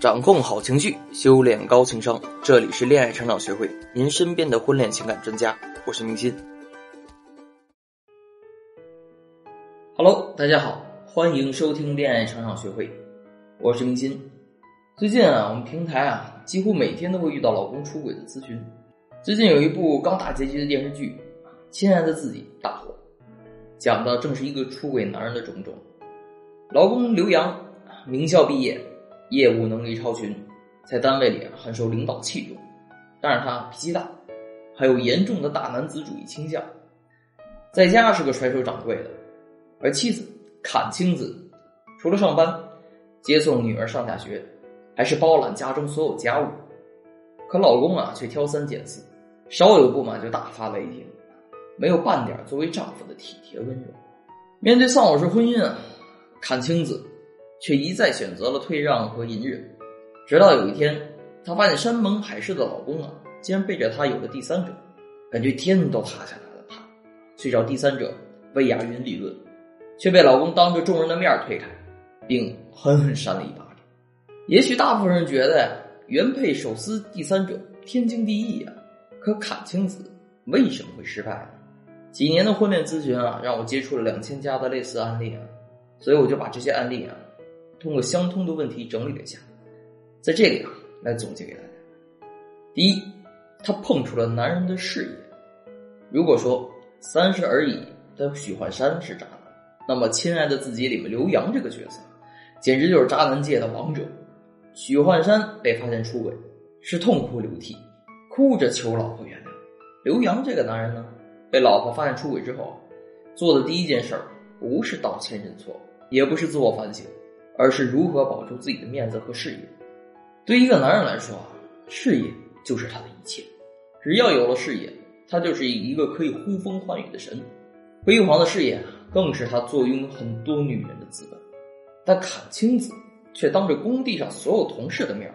掌控好情绪，修炼高情商。这里是恋爱成长学会，您身边的婚恋情感专家。我是明鑫。Hello，大家好，欢迎收听恋爱成长学会，我是明鑫。最近啊，我们平台啊，几乎每天都会遇到老公出轨的咨询。最近有一部刚大结局的电视剧《亲爱的自己》大火，讲的正是一个出轨男人的种种。老公刘洋，名校毕业。业务能力超群，在单位里啊很受领导器重，但是他脾气大，还有严重的大男子主义倾向，在家是个甩手掌柜的，而妻子阚清子，除了上班、接送女儿上下学，还是包揽家中所有家务，可老公啊却挑三拣四，稍有不满就大发雷霆，没有半点作为丈夫的体贴温柔。面对丧偶式婚姻啊，阚清子。却一再选择了退让和隐忍，直到有一天，她发现山盟海誓的老公啊，竟然背着她有了第三者，感觉天都塌下来了。她去找第三者魏亚云理论，却被老公当着众人的面推开，并狠狠扇了一巴掌。也许大部分人觉得原配手撕第三者天经地义啊，可阚清子为什么会失败呢？几年的婚恋咨询啊，让我接触了两千家的类似案例啊，所以我就把这些案例啊。通过相通的问题整理了一下，在这里啊，来总结给大家。第一，他碰触了男人的事业。如果说三十而已的许幻山是渣男，那么《亲爱的自己》里面刘洋这个角色，简直就是渣男界的王者。许幻山被发现出轨，是痛哭流涕，哭着求老婆原谅。刘洋这个男人呢，被老婆发现出轨之后，做的第一件事儿不是道歉认错，也不是自我反省。而是如何保住自己的面子和事业。对一个男人来说啊，事业就是他的一切。只要有了事业，他就是一个可以呼风唤雨的神。辉煌的事业更是他坐拥很多女人的资本。但阚清子却当着工地上所有同事的面，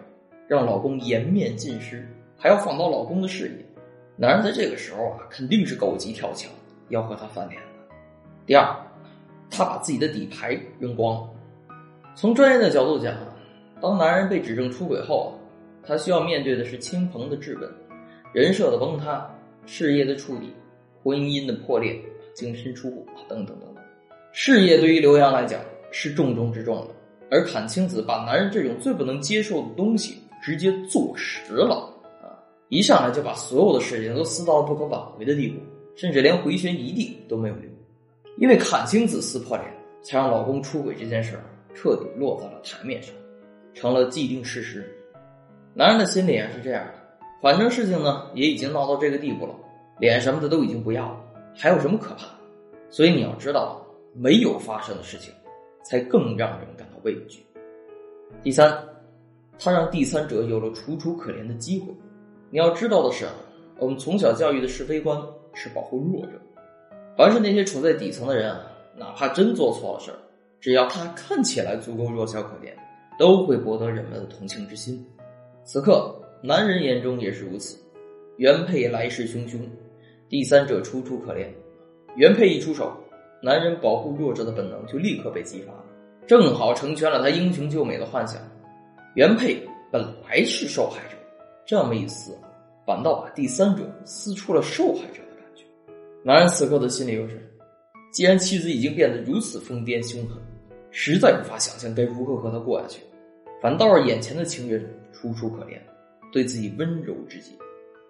让老公颜面尽失，还要放倒老公的事业。男人在这个时候啊，肯定是狗急跳墙，要和他翻脸的。第二，他把自己的底牌扔光了。从专业的角度讲，当男人被指证出轨后，他需要面对的是亲朋的质问、人设的崩塌、事业的处理、婚姻的破裂、净身出户等等等等。事业对于刘洋来讲是重中之重的，而阚清子把男人这种最不能接受的东西直接坐实了啊！一上来就把所有的事情都撕到了不可挽回的地步，甚至连回旋余地都没有留。因为阚清子撕破脸，才让老公出轨这件事儿。彻底落在了台面上，成了既定事实。男人的心理啊是这样的：反正事情呢也已经闹到这个地步了，脸什么的都已经不要了，还有什么可怕？所以你要知道，没有发生的事情，才更让人感到畏惧。第三，他让第三者有了楚楚可怜的机会。你要知道的是，我们从小教育的是非观是保护弱者，凡是那些处在底层的人啊，哪怕真做错了事儿。只要他看起来足够弱小可怜，都会博得人们的同情之心。此刻，男人眼中也是如此。原配来势汹汹，第三者楚楚可怜。原配一出手，男人保护弱者的本能就立刻被激发了，正好成全了他英雄救美的幻想。原配本来是受害者，这么一撕，反倒把第三者撕出了受害者的感觉。男人此刻的心里又是：既然妻子已经变得如此疯癫凶狠。实在无法想象该如何和他过下去，反倒是眼前的情人楚楚可怜，对自己温柔至极。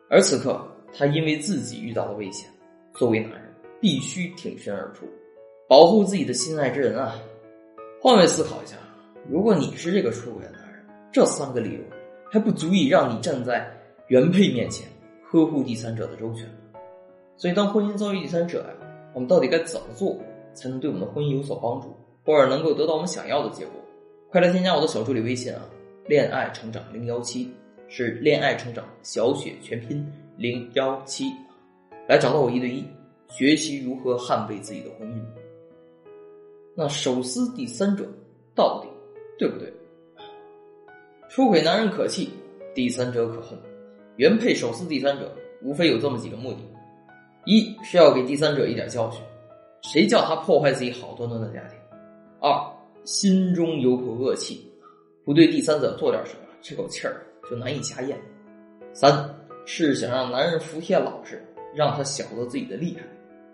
而此刻，他因为自己遇到了危险，作为男人必须挺身而出，保护自己的心爱之人啊！换位思考一下，如果你是这个出轨的男人，这三个理由还不足以让你站在原配面前呵护第三者的周全。所以，当婚姻遭遇第三者呀，我们到底该怎么做才能对我们的婚姻有所帮助？或者能够得到我们想要的结果，快来添加我的小助理微信啊！恋爱成长零幺七是恋爱成长小雪全拼零幺七，来找到我一对一学习如何捍卫自己的婚姻。那手撕第三者到底对不对？出轨男人可气，第三者可恨。原配手撕第三者，无非有这么几个目的：一是要给第三者一点教训，谁叫他破坏自己好端端的家庭。二心中有口恶气，不对第三者做点什么，这口气儿就难以下咽。三是想让男人服帖老实，让他晓得自己的厉害，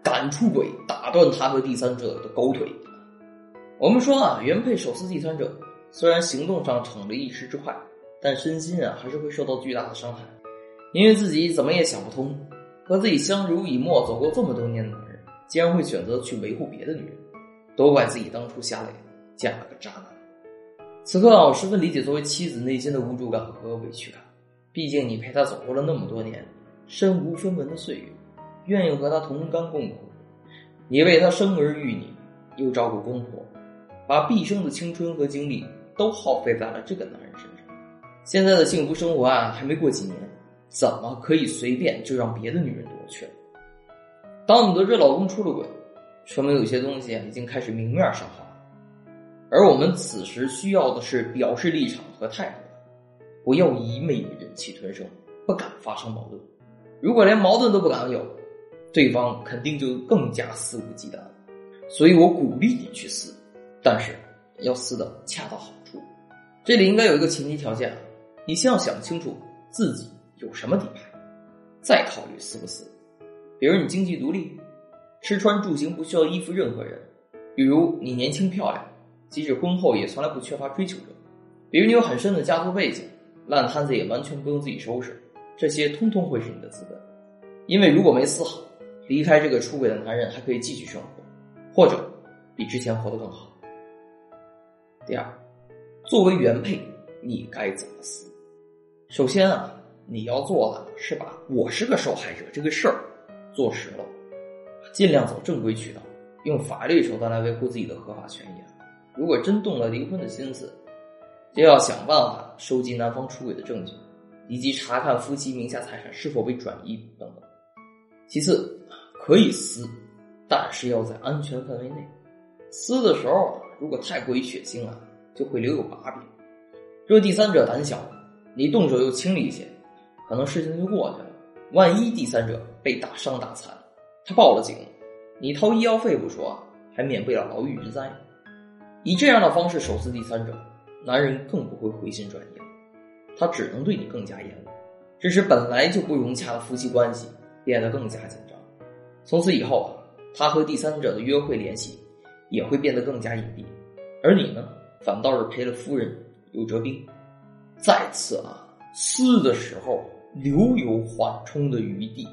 敢出轨，打断他和第三者的狗腿。我们说啊，原配手撕第三者，虽然行动上逞了一时之快，但身心啊还是会受到巨大的伤害，因为自己怎么也想不通，和自己相濡以沫走过这么多年的男人，竟然会选择去维护别的女人，都怪自己当初瞎了眼，嫁了个渣男。此刻，我十分理解作为妻子内心的无助感和委屈感。毕竟你陪他走过了那么多年身无分文的岁月，愿意和他同甘共苦。你为他生儿育女，又照顾公婆，把毕生的青春和精力都耗费在了这个男人身上。现在的幸福生活啊，还没过几年，怎么可以随便就让别的女人夺去了？当我们得知老公出了轨，说明有些东西已经开始明面上化，而我们此时需要的是表示立场和态度。不要一昧的忍气吞声，不敢发生矛盾。如果连矛盾都不敢有，对方肯定就更加肆无忌惮。所以我鼓励你去撕，但是要撕的恰到好处。这里应该有一个前提条件：你先要想清楚自己有什么底牌，再考虑撕不撕。比如你经济独立，吃穿住行不需要依附任何人；比如你年轻漂亮，即使婚后也从来不缺乏追求者；比如你有很深的家族背景。烂摊子也完全不用自己收拾，这些通通会是你的资本。因为如果没撕好，离开这个出轨的男人还可以继续生活，或者比之前活得更好。第二，作为原配，你该怎么撕？首先啊，你要做的是把我是个受害者这个事儿做实了，尽量走正规渠道，用法律手段来维护自己的合法权益。如果真动了离婚的心思，就要想办法收集男方出轨的证据，以及查看夫妻名下财产是否被转移等等。其次，可以撕，但是要在安全范围内。撕的时候，如果太过于血腥啊，就会留有把柄。若第三者胆小，你动手又轻了一些，可能事情就过去了。万一第三者被打伤打残，他报了警，你掏医药费不说，还免不了牢狱之灾。以这样的方式手撕第三者。男人更不会回心转意了，他只能对你更加严厉，这使本来就不融洽的夫妻关系变得更加紧张。从此以后啊，他和第三者的约会联系也会变得更加隐蔽，而你呢，反倒是赔了夫人又折兵。再次啊，撕的时候留有缓冲的余地，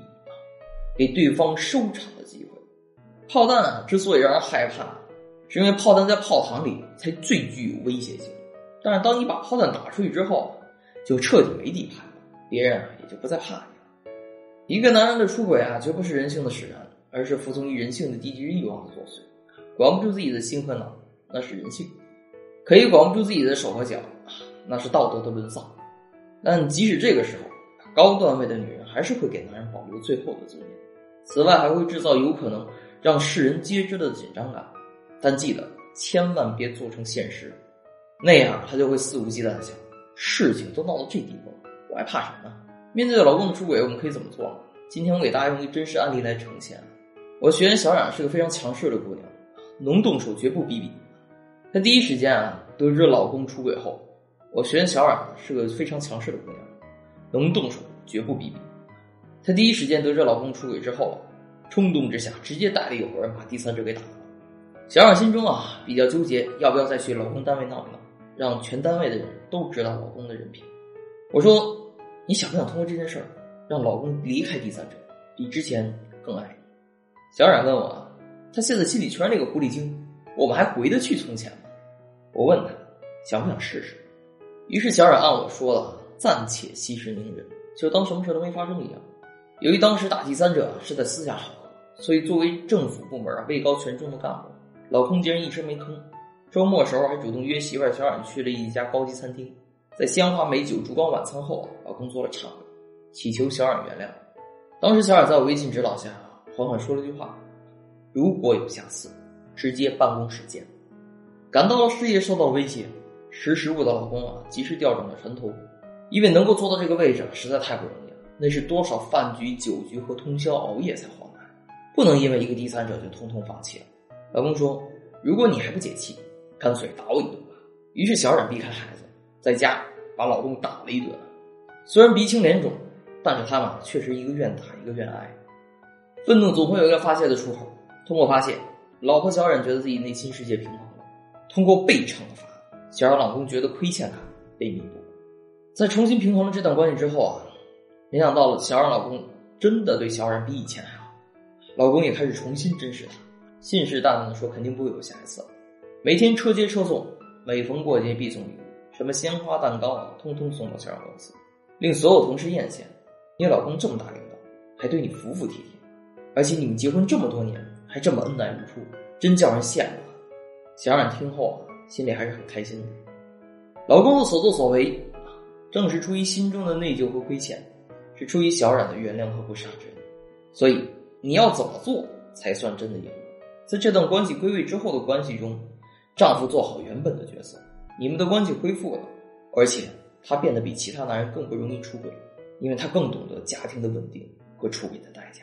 给对方收场的机会。炮弹啊，之所以让人害怕，是因为炮弹在炮膛里才最具有威胁性。但是当你把炮弹打出去之后，就彻底没底牌了，别人啊也就不再怕你了。一个男人的出轨啊，绝不是人性的使然，而是服从于人性的低级欲望的作祟。管不住自己的心和脑，那是人性；可以管不住自己的手和脚，那是道德的沦丧。但即使这个时候，高段位的女人还是会给男人保留最后的尊严。此外，还会制造有可能让世人皆知的紧张感。但记得千万别做成现实。那样，他就会肆无忌惮的想，事情都闹到这地步了，我还怕什么呢？面对老公的出轨，我们可以怎么做？今天我给大家用一个真实案例来呈现。我学员小冉是个非常强势的姑娘，能动手绝不逼逼。她第一时间啊得知老公出轨后，我学员小冉是个非常强势的姑娘，能动手绝不逼逼。她第一时间得知老公出轨之后，冲动之下直接带了一伙人把第三者给打了。小冉心中啊比较纠结，要不要再去老公单位闹一闹。让全单位的人都知道老公的人品。我说：“你想不想通过这件事儿，让老公离开第三者，比之前更爱你？”小冉问我：“他现在心里全是那个狐狸精，我们还回得去从前吗？”我问他：“想不想试试？”于是小冉按我说了，暂且息事宁人，就当什么事都没发生一样。由于当时打第三者是在私下场合，所以作为政府部门位高权重的干部，老公竟然一声没吭。周末时候还主动约媳妇小冉去了一家高级餐厅，在鲜花美酒烛光晚餐后，老公做了忏悔，祈求小冉原谅。当时小冉在我微信指导下，缓缓说了句话：“如果有下次，直接办公室见。”感到了事业受到威胁，识时务的老公啊，及时调转了船头，因为能够做到这个位置实在太不容易，那是多少饭局、酒局和通宵熬夜才换来，不能因为一个第三者就通通放弃了。老公说：“如果你还不解气。”干脆打我一顿吧。于是小冉避开孩子，在家把老公打了一顿。虽然鼻青脸肿，但是他们确实一个愿打一个愿挨。愤怒总会有一个发泄的出口，通过发泄，老婆小冉觉得自己内心世界平衡了；通过被惩罚，想让老公觉得亏欠她被弥补。在重新平衡了这段关系之后啊，没想到了小冉老公真的对小冉比以前还好，老公也开始重新珍视她，信誓旦旦的说肯定不会有下一次了。每天车接车送，每逢过节必送礼物，什么鲜花蛋糕啊，通通送到小冉公司，令所有同事艳羡。你老公这么大领导，还对你服服帖帖，而且你们结婚这么多年，还这么恩爱如初，真叫人羡慕啊！小冉听后啊，心里还是很开心的。老公的所作所为。正是出于心中的内疚和亏欠，是出于小冉的原谅和不杀之恩。所以你要怎么做才算真的赢？在这段关系归位之后的关系中，丈夫做好原本的角色，你们的关系恢复了，而且他变得比其他男人更不容易出轨，因为他更懂得家庭的稳定和出轨的代价。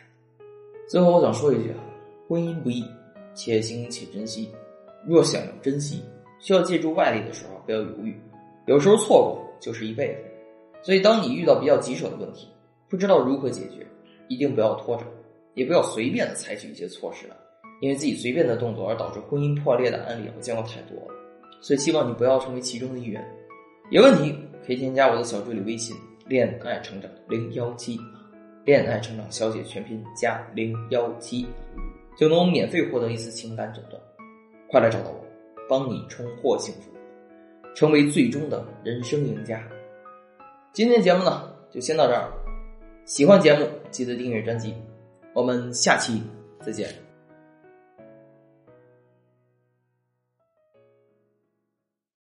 最后我想说一句啊，婚姻不易，且行且珍惜。若想要珍惜，需要借助外力的时候不要犹豫，有时候错过。就是一辈子，所以当你遇到比较棘手的问题，不知道如何解决，一定不要拖着，也不要随便的采取一些措施了，因为自己随便的动作而导致婚姻破裂的案例我见过太多了，所以希望你不要成为其中的一员。有问题可以添加我的小助理微信“恋爱成长零幺七”，恋爱成长小姐全拼加零幺七，就能免费获得一次情感诊断，快来找到我，帮你重获幸福。成为最终的人生赢家。今天节目呢，就先到这儿。喜欢节目，记得订阅专辑。我们下期再见。